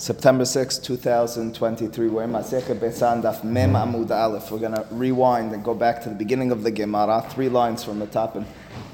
September 6, 2023. We're in Daf Mem Amud Aleph. We're going to rewind and go back to the beginning of the Gemara, three lines from the top, and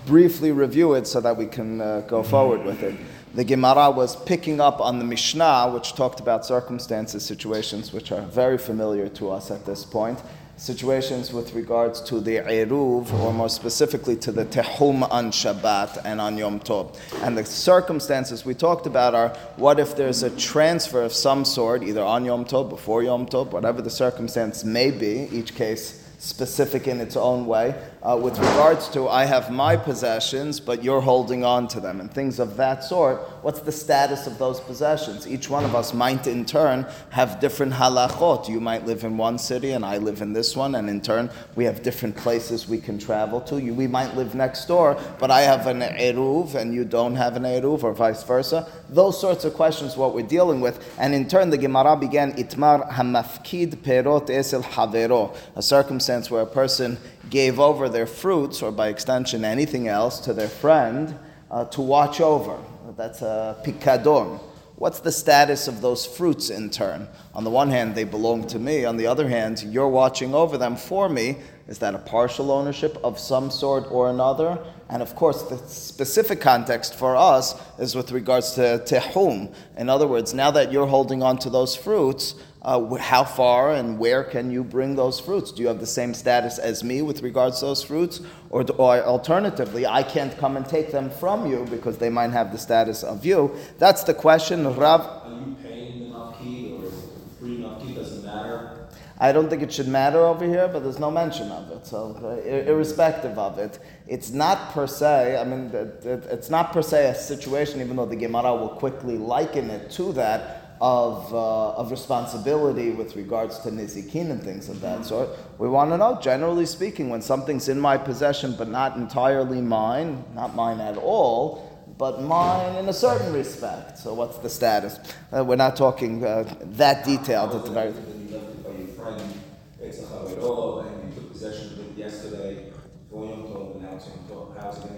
briefly review it so that we can uh, go forward with it. The Gemara was picking up on the Mishnah, which talked about circumstances, situations which are very familiar to us at this point situations with regards to the Eruv, or more specifically to the Tehum on Shabbat and on Yom Tov. And the circumstances we talked about are what if there's a transfer of some sort, either on Yom Tov, before Yom Tov, whatever the circumstance may be, each case specific in its own way. Uh, with regards to, I have my possessions, but you're holding on to them, and things of that sort, what's the status of those possessions? Each one of us might, in turn, have different halachot. You might live in one city, and I live in this one, and in turn, we have different places we can travel to. You, we might live next door, but I have an eruv, and you don't have an eruv, or vice versa. Those sorts of questions, what we're dealing with. And in turn, the Gemara began, itmar hamafkid perot esel havero, a circumstance where a person gave over their fruits, or by extension anything else, to their friend uh, to watch over. That's a pikadon. What's the status of those fruits in turn? On the one hand, they belong to me. On the other hand, you're watching over them for me. Is that a partial ownership of some sort or another? And of course, the specific context for us is with regards to tehum. In other words, now that you're holding on to those fruits, uh, how far and where can you bring those fruits? Do you have the same status as me with regards to those fruits? Or, or alternatively, I can't come and take them from you because they might have the status of you. That's the question. Rav. Are you paying the nafki or free nafki? Doesn't matter. I don't think it should matter over here, but there's no mention of it. So, uh, irrespective of it, it's not per se. I mean, it, it, it's not per se a situation, even though the Gemara will quickly liken it to that of, uh, of responsibility with regards to nizikin and things of that sort. We want to know, generally speaking, when something's in my possession but not entirely mine, not mine at all, but mine in a certain respect. So what's the status? Uh, we're not talking uh, that detailed at the very.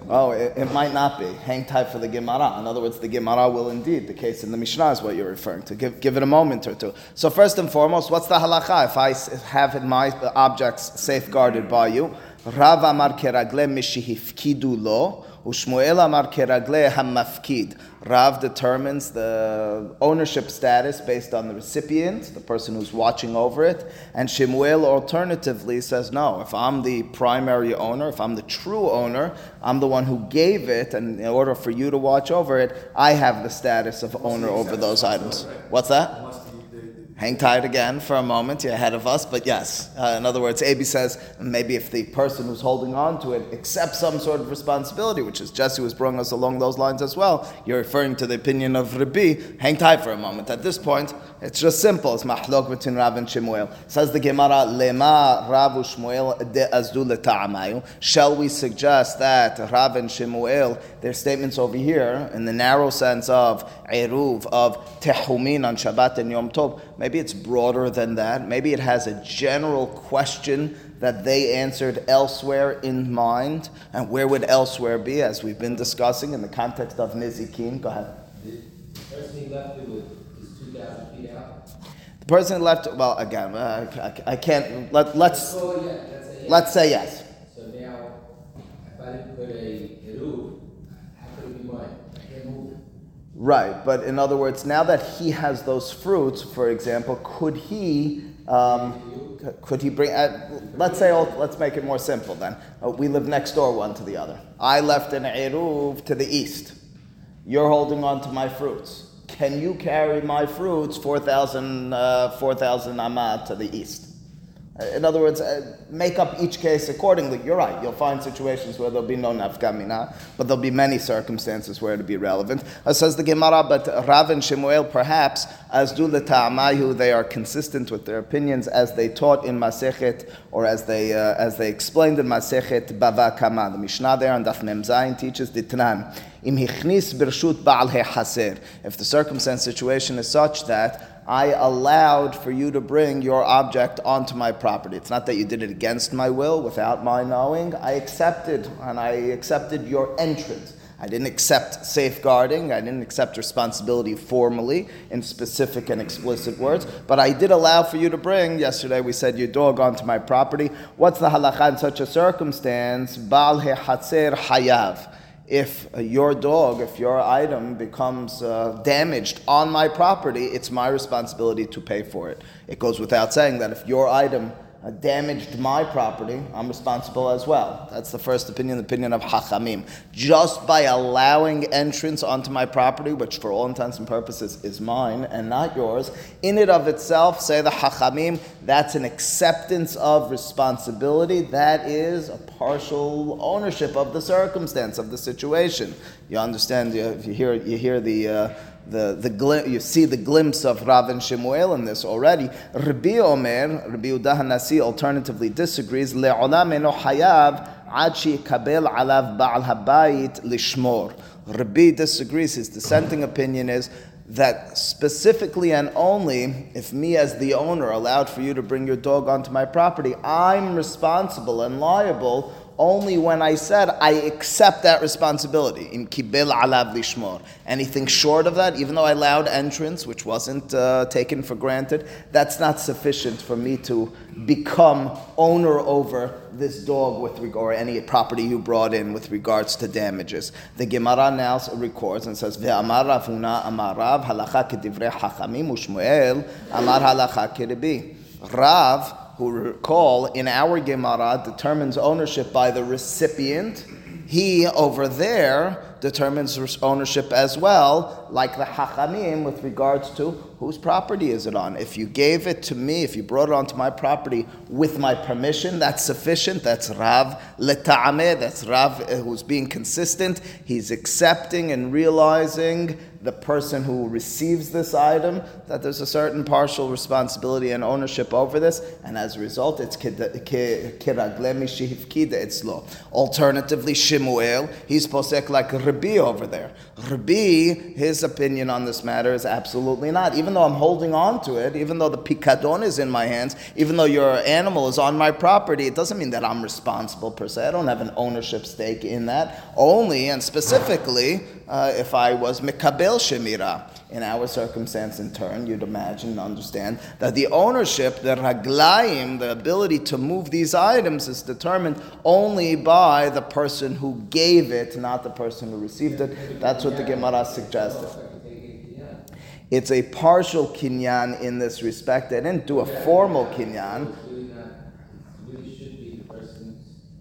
Oh, it, it, might not be. Hang tight for the Gemara. In other words, the Gemara will indeed. The case in the Mishnah is what you're referring to. Give, give it a moment or two. So first and foremost, what's the halacha? If I have my objects safeguarded by you, Rav amar keragle mishihifkidu lo, ushmuel amar keragle hamafkid. Rav determines the ownership status based on the recipient, the person who's watching over it, and Shemuel alternatively says, no, if I'm the primary owner, if I'm the true owner, I'm the one who gave it, and in order for you to watch over it, I have the status of owner over those items. What's that? Hang tight again for a moment. You're ahead of us, but yes. Uh, in other words, Abi says maybe if the person who's holding on to it accepts some sort of responsibility, which is Jesse was bringing us along those lines as well. You're referring to the opinion of Rabbi. Hang tight for a moment. At this point, it's just simple. It's mahlok between Rav and Shemuel. Says the Gemara, lema Rav Shmuel de Shall we suggest that Rav and Shemuel, their statements over here, in the narrow sense of eruv, of tehumin on Shabbat and Yom Tov, maybe it's broader than that. Maybe it has a general question that they answered elsewhere in mind. And where would elsewhere be, as we've been discussing in the context of Nizikin? Go ahead. The person left, well, again, uh, I, I, can't, let, let's, oh, yeah, yes. let's say yes. So now, if I didn't put a Hiru, how could it be mine? I can't move it. Right, but in other words, now that he has those fruits, for example, could he, um, could he bring, uh, let's say, oh, let's make it more simple then. Uh, we live next door one to the other. I left an Eruv to the east. You're holding on to my fruits can you carry my fruits 4,000 uh, 4, amad to the east? Uh, in other words, uh, make up each case accordingly. You're right. You'll find situations where there'll be no nafkamina, but there'll be many circumstances where it'll be relevant. As says the Gemara, but Rav and Shemuel perhaps, as do the Ta'amayu, they are consistent with their opinions as they taught in Masechet or as they uh, as they explained in Masechet Bava Kama. The Mishnah there on Daf Mem Zayin teaches Ditnan. If the circumstance situation is such that I allowed for you to bring your object onto my property. It's not that you did it against my will, without my knowing. I accepted, and I accepted your entrance. I didn't accept safeguarding, I didn't accept responsibility formally in specific and explicit words, but I did allow for you to bring, yesterday we said, your dog onto my property. What's the halacha in such a circumstance? Bal hatzer hayav if uh, your dog, if your item becomes uh, damaged on my property, it's my responsibility to pay for it. It goes without saying that if your item damaged my property, I'm responsible as well. That's the first opinion, the opinion of Hachamim. Just by allowing entrance onto my property, which for all intents and purposes is mine and not yours, in it of itself, say the Hachamim, that's an acceptance of responsibility. That is a partial ownership of the circumstance, of the situation. You understand, you, you hear, you hear the. Uh, the, the glim- you see the glimpse of Rav and Shemuel in this already. Rabbi Omer, Rabbi Udah Nasi alternatively disagrees, Le'olam eno hayav ad kabel alav ba'al habayit lishmor. Rabbi disagrees, his dissenting opinion is that specifically and only if me as the owner allowed for you to bring your dog onto my property, I'm responsible and liable only when I said I accept that responsibility. In kibel alav lishmor. Anything short of that, even though I allowed entrance, which wasn't uh, taken for granted, that's not sufficient for me to become owner over this dog with regard or any property you brought in with regards to damages. The Gemara now records and says, "Ve'amar Rav Huna amarav halacha kedivrei hachamim u'shmuel amar halacha kiribi." Rav who recall in our Gemara determines ownership by the recipient, he over there determines ownership as well, like the Hachamim with regards to whose property is it on. If you gave it to me, if you brought it onto my property with my permission, that's sufficient. That's Rav leta'ameh, that's Rav uh, who's being consistent. He's accepting and realizing the person who receives this item, that there's a certain partial responsibility and ownership over this, and as a result, it's shihivkida itzlo. Alternatively, Shimuel, he's posek like Rabbi over there. Rabbi, his opinion on this matter is absolutely not. Even though I'm holding on to it, even though the picadon is in my hands, even though your animal is on my property, it doesn't mean that I'm responsible per se. I don't have an ownership stake in that. Only and specifically, uh, if I was mikabel shemira. In our circumstance, in turn, you'd imagine and understand that the ownership, the raglaim, the ability to move these items, is determined only by the person who gave it, not the person who received it. That's what the Gemara suggested. It's a partial kinyan in this respect. They didn't do a formal kinyan.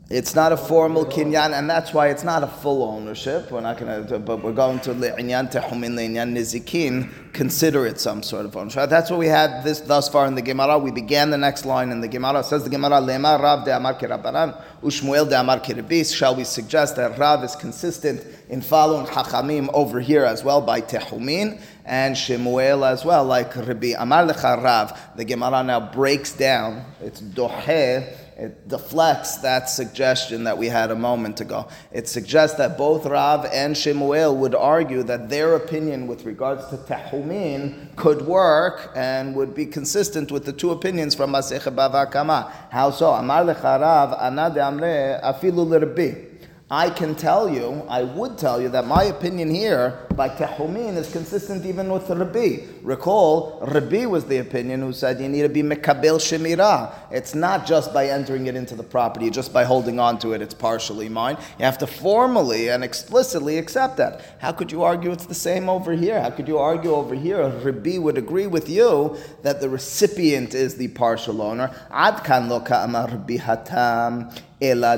It's not a formal kinyan, and that's why it's not a full ownership. We're not going to, but we're going to le'inyan tehumin le'inyan nizikin, consider it some sort of ownership. That's what we had this thus far in the Gemara. We began the next line in the Gemara. It says the Gemara, le'ma rav de amar kirabaran, ushmuel de amar kiribis. Shall we suggest that Rav is consistent in following Hachamim over here as well by tehumin, and Shemuel as well, like Rabbi Amar lecha Rav. The Gemara now breaks down, it's doheh, it deflects that suggestion that we had a moment ago. It suggests that both Rav and Shemuel would argue that their opinion with regards to Tehumin could work and would be consistent with the two opinions from Masech Bava Kama. How so? Amar lecha Rav, anade amre afilu. I can tell you, I would tell you that my opinion here by Tehumin is consistent even with Rabbi. Recall, Rabbi was the opinion who said you need to be Mekabel Shemira. It's not just by entering it into the property, just by holding on to it, it's partially mine. You have to formally and explicitly accept that. How could you argue it's the same over here? How could you argue over here? Rabbi would agree with you that the recipient is the partial owner. Adkan lo ka'amar Rabbi hatam. Ela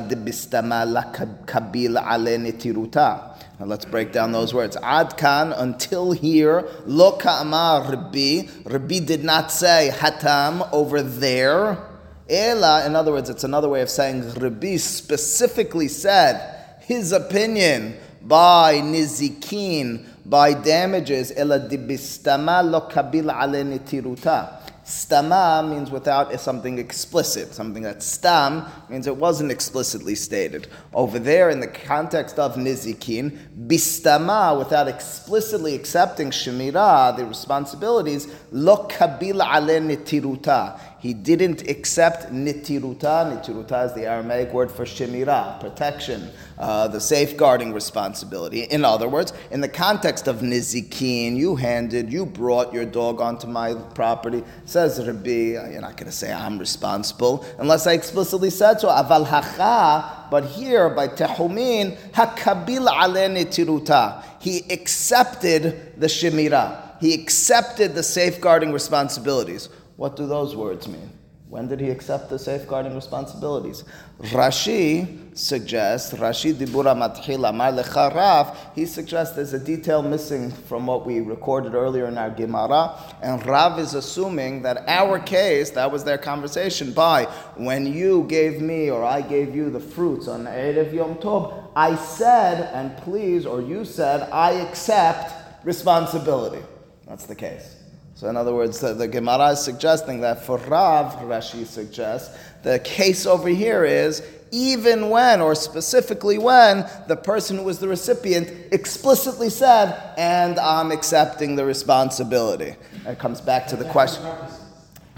kabil ale netiruta. Now let's break down those words. Ad kan, until here, lo ka'amar Rabbi. Rabbi did not say hatam over there. Ela, in other words, it's another way of saying Rabbi specifically said his opinion by nizikin, by damages. Ela dibistama lo kabil ale netiruta. Stama means without something explicit. Something that stam means it wasn't explicitly stated. Over there, in the context of nizikin, bistama, without explicitly accepting shemira, the responsibilities, lo kabil ale netiruta. He didn't accept nitiruta. Nitiruta is the Aramaic word for shemira, protection, uh, the safeguarding responsibility. In other words, in the context of nizikin, you handed, you brought your dog onto my property. Says Rabbi, you're not going to say I'm responsible unless I explicitly said so. Aval hacha, but here by tehumin, hakabil ale nitiruta. He accepted the shemira. He accepted the safeguarding responsibilities. What do those words mean? When did he accept the safeguarding responsibilities? Rashi suggests, Rashi Dibura Matchil Amar Lecha Rav, he suggests there's a detail missing from what we recorded earlier in our Gemara, and Rav is assuming that our case, that was their conversation, by when you gave me or I gave you the fruits on Erev Yom Tov, I said, and please, or you said, I accept responsibility. That's the case. So, in other words, the, the Gemara is suggesting that for Rav, Rashi suggests, the case over here is even when, or specifically when, the person who was the recipient explicitly said, and I'm accepting the responsibility. It comes back to the question.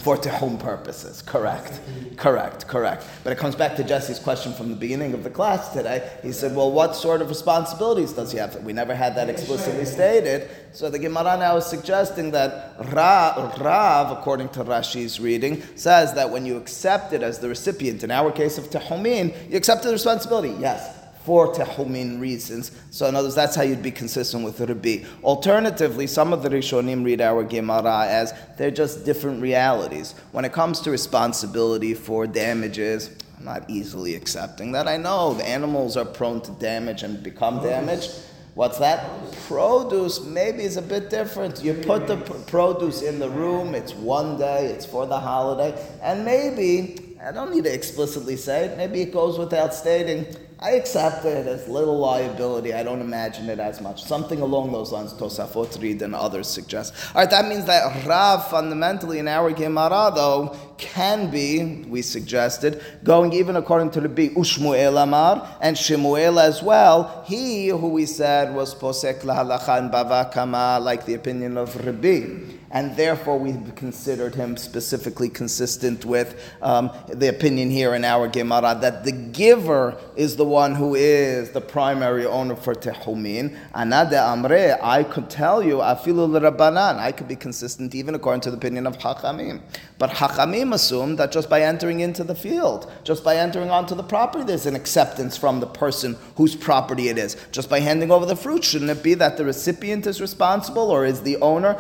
For tehum purposes, correct, correct, correct. But it comes back to Jesse's question from the beginning of the class today. He said, "Well, what sort of responsibilities does he have?" We never had that explicitly stated. So the Gemara now is suggesting that Ra, Rav, according to Rashi's reading, says that when you accept it as the recipient, in our case of tehumin, you accept the responsibility. Yes, for tehumin reasons. So in other words, that's how you'd be consistent with Rabbi. Alternatively, some of the Rishonim read our Gemara as they're just different realities. When it comes to responsibility for damages, I'm not easily accepting that. I know the animals are prone to damage and become damaged. What's that? Produce maybe is a bit different. You put the produce in the room, it's one day, it's for the holiday, and maybe, I don't need to explicitly say it, maybe it goes without stating, I accept it as little liability. I don't imagine it as much. Something along those lines, Tosafot read and others suggest. All right, that means that Rav fundamentally in our Gemara, though, can be, we suggested, going even according to the Rabbi Ushmuel Amar and Shemuel as well. He, who we said was Posek Lahalacha and Bava Kama, like the opinion of Rabbi and therefore we considered him specifically consistent with um, the opinion here in our Gemara that the giver is the one who is the primary owner for Tehumin. Anade Amre, I could tell you, Afilu Rabbanan, I could be consistent even according to the opinion of Hachamim. But Hachamim assume that just by entering into the field, just by entering onto the property, there's an acceptance from the person whose property it is. Just by handing over the fruit, shouldn't it be that the recipient is responsible or is the owner?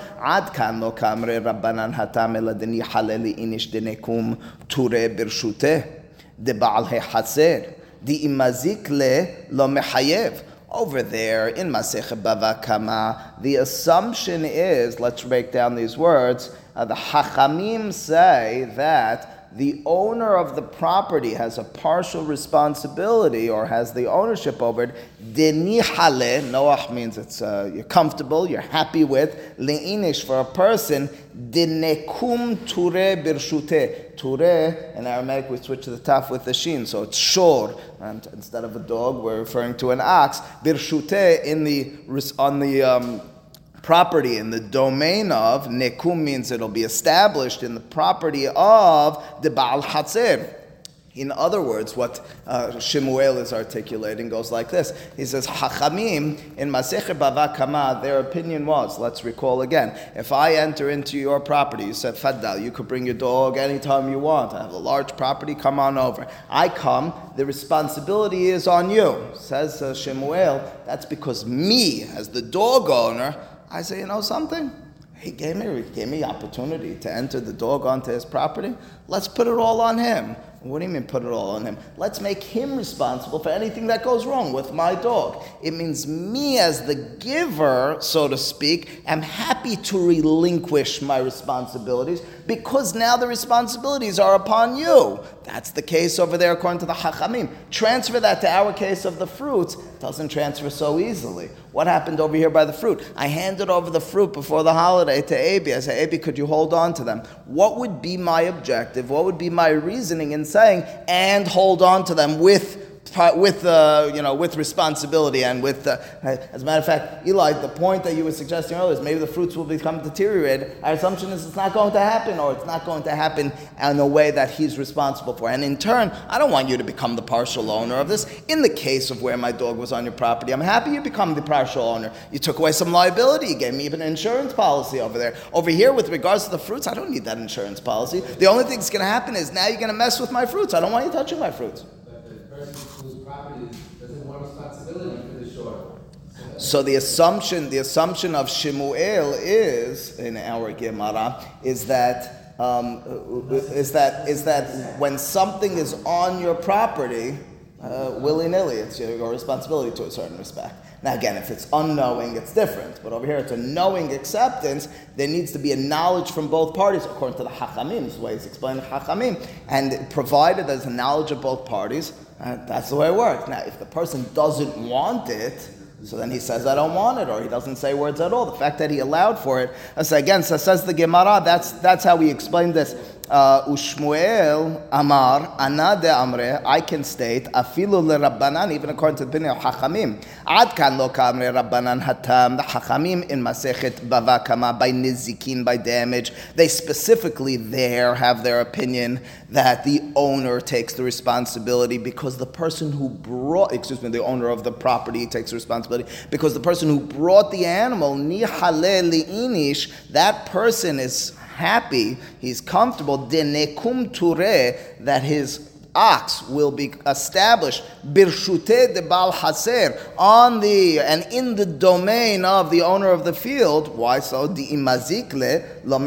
Di imazik le lo. Over there in Masech Bava Kama, the assumption is, let's break down these words, uh, the Hachamim say that the owner of the property has a partial responsibility or has the ownership over it. Denihale, Noach means it's uh, you're comfortable, you're happy with. Leinish for a person. Denekum ture birshute. Ture in Aramaic we switch the taf with the shin, so it's shor. And instead of a dog, we're referring to an ox. Birshute in the on the um, property in the domain of nekum means it'll be established in the property of the Baal Hatzir. In other words, what uh, is articulating goes like this. He says, Hachamim, in Masechet Bava Kama, their opinion was, let's recall again, if I enter into your property, you said, Faddal, you could bring your dog anytime you want. I have a large property, come on over. I come, the responsibility is on you. Says uh, Shemuel, that's because me, as the dog owner, I say, you know something? He gave me, he gave me opportunity to enter the dog onto his property. Let's put it all on him. What do you mean put it all on him? Let's make him responsible for anything that goes wrong with my dog. It means me as the giver, so to speak, am happy to relinquish my responsibilities because now the responsibilities are upon you. That's the case over there according to the Hachamim. Transfer that to our case of the fruits. Doesn't transfer so easily. What happened over here by the fruit? I handed over the fruit before the holiday to Abi. I said, Abi, could you hold on to them? What would be my objective? What would be my reasoning in saying, and hold on to them with with uh, you know with responsibility and with uh, as a matter of fact, Eli, the point that you were suggesting earlier is maybe the fruits will become deteriorated. Our assumption is it's not going to happen, or it's not going to happen in a way that he's responsible for. And in turn, I don't want you to become the partial owner of this. In the case of where my dog was on your property, I'm happy you become the partial owner. You took away some liability. You gave me even an insurance policy over there. Over here, with regards to the fruits, I don't need that insurance policy. The only thing that's going to happen is now you're going to mess with my fruits. I don't want you touching my fruits. Whose property doesn't want responsibility for the shore. So the assumption, the assumption of Shemuel is in our Gemara is that um, is that is that when something is on your property, uh, willy nilly, it's your, your responsibility to a certain respect. Now, again, if it's unknowing, it's different. But over here, it's a knowing acceptance. There needs to be a knowledge from both parties, according to the Hachamim. This is the way it's explained in Hachamim. And provided there's a knowledge of both parties, uh, that's the way it works. Now, if the person doesn't want it, so then he says, I don't want it, or he doesn't say words at all. The fact that he allowed for it, so again, so says the Gemara, that's, that's how we explain this. Uh, Ushmuel Amar, Ana de Amre, I can state, Afilu le Rabbanan, even according to the opinion of Hachamim. Ad kan lo kamre Rabbanan Hatam, the Hachamim in Masechet Bava Kama, by Nizikin, by damage, they specifically there have their opinion that the owner takes the responsibility because the person who brought, excuse me, the owner of the property takes responsibility because the person who brought the animal, Nihale li'inish, that person is happy, he's comfortable, denekum ture, that his ox will be established birshute de bal haser on the and in the domain of the owner of the field. Why so? The imazikle lo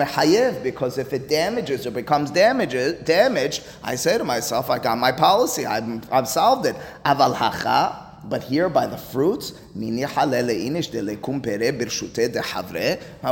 because if it damages or becomes damaged, damaged, I say to myself, I got my policy. I've, I've solved it. Aval hacha. But here by the fruits,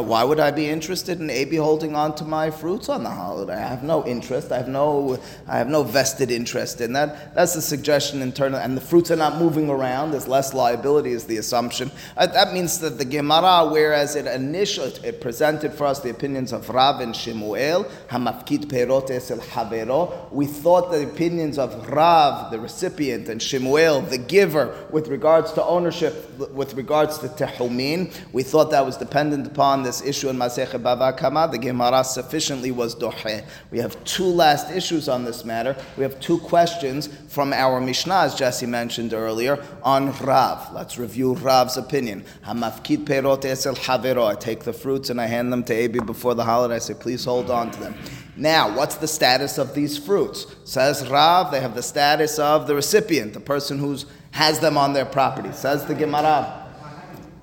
why would I be interested in Abi holding on to my fruits on the holiday? I have no interest. I have no, I have no vested interest in that. That's the suggestion internal, and the fruits are not moving around. There's less liability, is the assumption. Uh, that means that the Gemara, whereas it initially it presented for us the opinions of Rav and Shemuel, Hamafkid Perot Esel Havero, we thought the opinions of Rav, the recipient, and Shemuel, the giver, with regards to ownership with regards to Tehumin, we thought that was dependent upon this issue in Masechet Bava Kama. The Gemara sufficiently was dohe. We have two last issues on this matter. We have two questions from our Mishnah, as Jesse mentioned earlier, on Rav. Let's review Rav's opinion. Perot esel havero. I take the fruits and I hand them to Abi before the holiday. I say, please hold on to them. Now, what's the status of these fruits? Says Rav, they have the status of the recipient, the person who's has them on their property. Says the Gemara.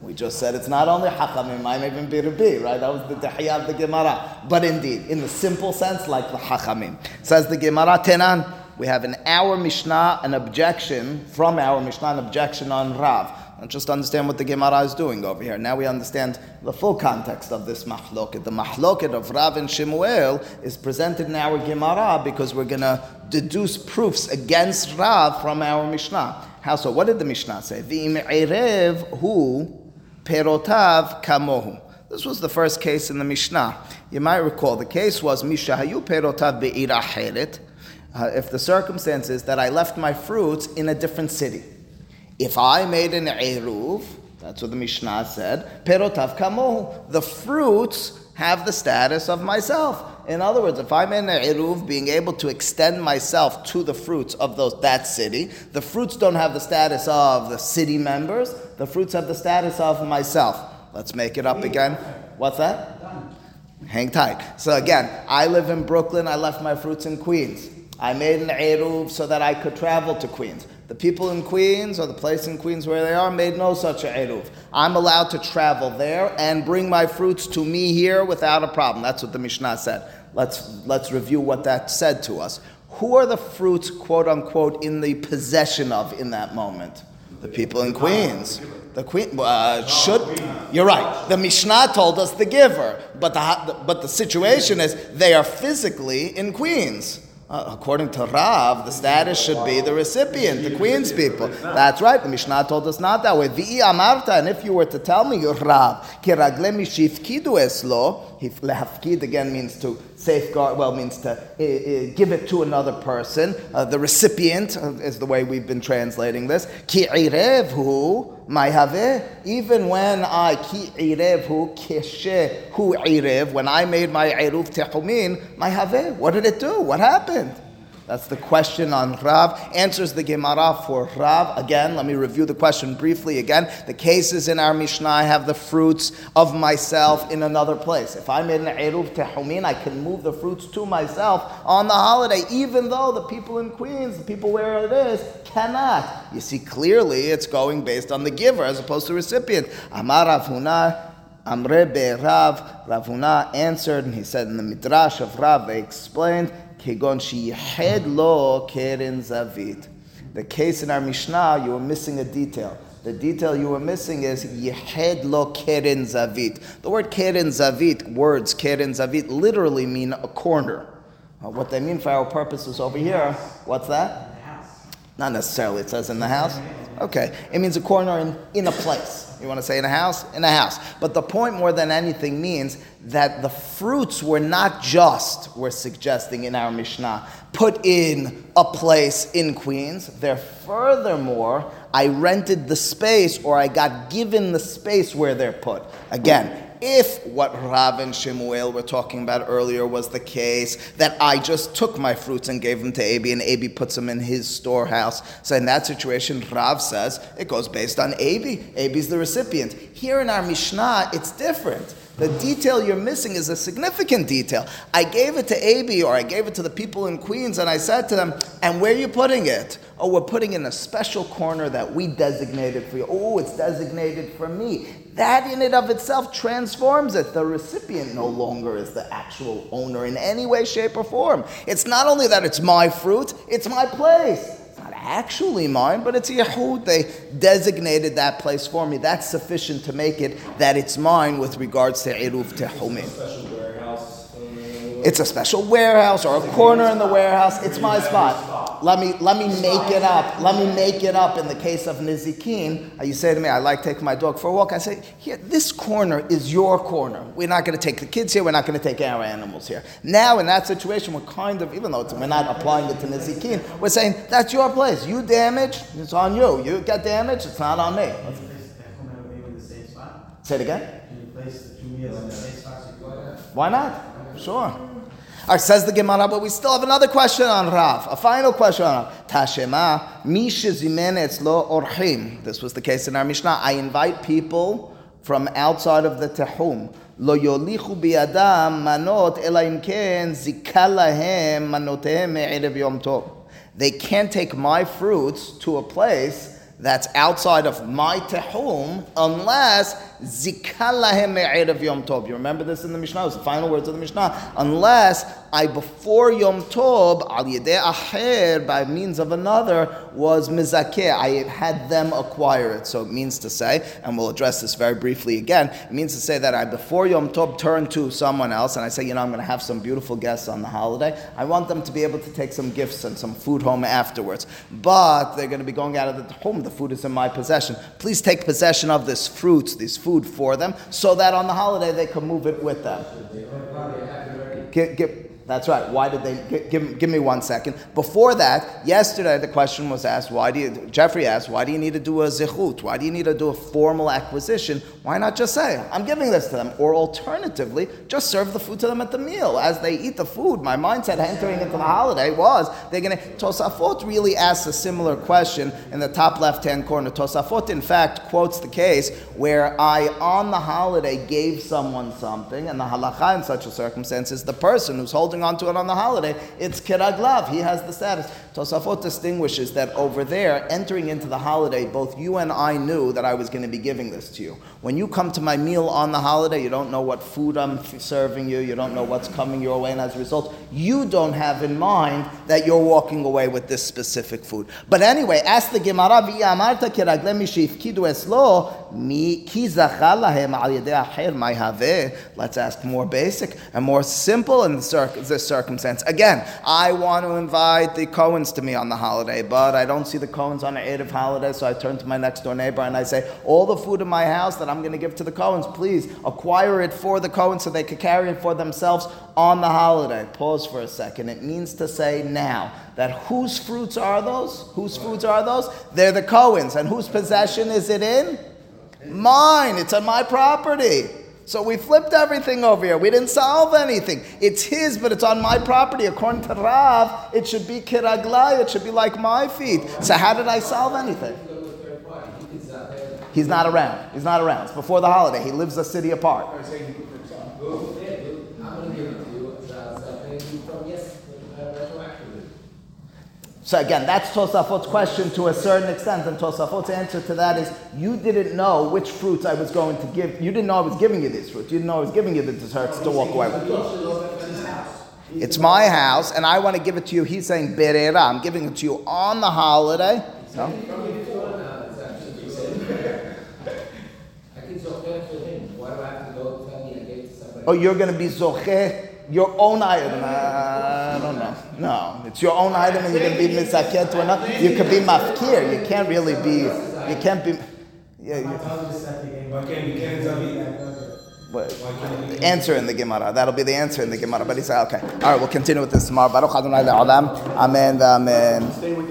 We just said it's not only Hachamim, might even be Rabbi, right? That was the Dahiyah of the Gemara. But indeed, in the simple sense, like the Hachamim. Says the Gemara Tenan, we have in our Mishnah an objection, from our Mishnah, an objection on Rav. And just understand what the Gemara is doing over here. Now we understand the full context of this mahloket. The mahloket of Rav and Shemuel is presented in our Gemara because we're going to deduce proofs against Rav from our Mishnah. How so? What did the Mishnah say? V'im hu perotav kamohu. This was the first case in the Mishnah. You might recall the case was Mishahayu perotav be'ira heret. Uh, if the circumstance is that I left my fruits in a different city. If I made an eruv, that's what the Mishnah said, perotav kamohu. The fruits have the status of myself. In other words, if I'm in an Eruv, being able to extend myself to the fruits of those, that city, the fruits don't have the status of the city members, the fruits have the status of myself. Let's make it up again. What's that? Hang tight. So again, I live in Brooklyn, I left my fruits in Queens. I made an Eruv so that I could travel to Queens. The people in Queens or the place in Queens where they are made no such eruv. I'm allowed to travel there and bring my fruits to me here without a problem. That's what the Mishnah said. Let's, let's review what that said to us. Who are the fruits, quote unquote, in the possession of in that moment? The people in Queens. The queen uh, should. You're right. The Mishnah told us the giver, but the but the situation is they are physically in Queens. Uh, according to Rav, the status should be the recipient, the queen's people. That's right. The Mishnah told us not that way. V'i amarta, and if you were to tell me, your Rav, kiragle mishifkidu eslo, lehafkid again means to safeguard, well, means to give it to another person. Uh, the recipient uh, is the way we've been translating this. Ki irevhu mayhaveh. Even when I ki irevhu keshe hu irev, when I made my iruv techumin, mayhaveh. What did it do? What happened? That's the question on Rav. Answers the Gemara for Rav. Again, let me review the question briefly again. The cases in our Mishnah, have the fruits of myself in another place. If I made an Eruv Tehumin, I can move the fruits to myself on the holiday, even though the people in Queens, the people where it is, cannot. You see, clearly it's going based on the giver as opposed to recipient. Amar Ravuna, Amre Rav, Ravuna answered, and he said in the Midrash of Rav, they explained, Kegon lo keren zavit. The case in our Mishnah, you were missing a detail. The detail you were missing is Yehed lo keren zavit. The word keren zavit, words keren zavit, literally mean a corner. Uh, what they mean for our purposes over here, what's that? Not necessarily. It says in the house. Okay. It means a corner in, in a place. You want to say in a house? In a house. But the point more than anything means that the fruits were not just, we're suggesting in our Mishnah, put in a place in Queens. They're furthermore, I rented the space or I got given the space where they're put. Again, if what Rav and Shemuel were talking about earlier was the case that I just took my fruits and gave them to Abi and Abi puts them in his storehouse, so in that situation, Rav says it goes based on Abi. Abi's the recipient. Here in our Mishnah, it's different. The detail you're missing is a significant detail. I gave it to Abi or I gave it to the people in Queens and I said to them, and where are you putting it? Oh, we're putting in a special corner that we designated for you. Oh, it's designated for me. That in and of itself transforms it. The recipient no longer is the actual owner in any way, shape, or form. It's not only that it's my fruit, it's my place actually mine, but it's Yehud. They designated that place for me. That's sufficient to make it that it's mine with regards to Eruv Tehumim. It's a special warehouse or a corner in the warehouse. It's my spot. Let me let me make it up. Let me make it up. In the case of Nizikin, you say to me, "I like taking my dog for a walk." I say, "Here, this corner is your corner. We're not going to take the kids here. We're not going to take our animals here." Now, in that situation, we're kind of, even though we're not applying it to Nizikin, we're saying that's your place. You damage, it's on you. You got damaged, it's not on me. Say it again. Why not? Sure. Right, says the Gemara, but we still have another question on Rav, a final question on Rav. Tashema, Misha lo orchim. This was the case in our Mishnah. I invite people from outside of the Tehum. Lo yolichu biadam manot ela imken zikalahem manotehem me'erev yom tov. They can't take my fruits to a place that's outside of my tehum unless zikalahem me'erev yom tov. You remember this in the Mishnah? It was the final words of the Mishnah. Unless I before Yom Tov al yedei acher by means of another was mizakeh. I had them acquire it. So it means to say, and we'll address this very briefly again. It means to say that I before Yom Tov turn to someone else and I say, you know, I'm going to have some beautiful guests on the holiday. I want them to be able to take some gifts and some food home afterwards. But they're going to be going out of the home. The food is in my possession. Please take possession of this fruit, this food for them, so that on the holiday they can move it with them. Get, get, that's right. Why did they give, give me one second? Before that, yesterday the question was asked, why do you, Jeffrey asked, why do you need to do a zichut? Why do you need to do a formal acquisition? Why not just say, I'm giving this to them? Or alternatively, just serve the food to them at the meal. As they eat the food, my mindset entering into the holiday was, they're going to, Tosafot really asks a similar question in the top left-hand corner. Tosafot, in fact, quotes the case where I, on the holiday, gave someone something, and the halacha in such a circumstance is the person who's holding holding on to it on the holiday, it's kiraglav. He has the status. Tosafot distinguishes that over there, entering into the holiday, both you and I knew that I was going to be giving this to you. When you come to my meal on the holiday, you don't know what food I'm serving you, you don't know what's coming your way, and as a result, you don't have in mind that you're walking away with this specific food. But anyway, ask the Gemara, Let's ask more basic and more simple in this circumstance. Again, I want to invite the Cohens to me on the holiday, but I don't see the Cohens on an Erev holiday, so I turn to my next door neighbor and I say, all the food in my house that I'm going to give to the Cohens, please acquire it for the Cohens so they could carry it for themselves on the holiday. Pause for a second. It means to say now that whose fruits are those? Whose fruits are those? They're the Cohens. And whose possession is it in? Mine. It's on my property. So we flipped everything over here. We didn't solve anything. It's his, but it's on my property. According to Rav, it should be kiraglai. It should be like my feet. So how did I solve anything? He's not around. He's not around. It's before the holiday. He lives a city apart. Go over there, dude. I'm gonna give it to you. Zacher, you from yes, uh, retroactively. So again, that's Tosafot's question to a certain extent, and Tosafot's answer to that is, you didn't know which fruits I was going to give. You didn't know I was giving you these fruits. You didn't know I was giving you the desserts to walk away with. It's my house, and I want to give it to you. He's saying berera. I'm giving it to you on the holiday. No? Oh, you're going to be zoche your own item. Uh, I don't. No, it's your own item, and you can be misaket to another. You can be mafkir. You can't really be. You can't be. Yeah. You, Why can't you can't tell me that? What? Answer in the Gemara. That'll be the answer in the Gemara. But he said, okay. All right, we'll continue with this tomorrow. Baruch Adonai le'olam. Amen. Amen.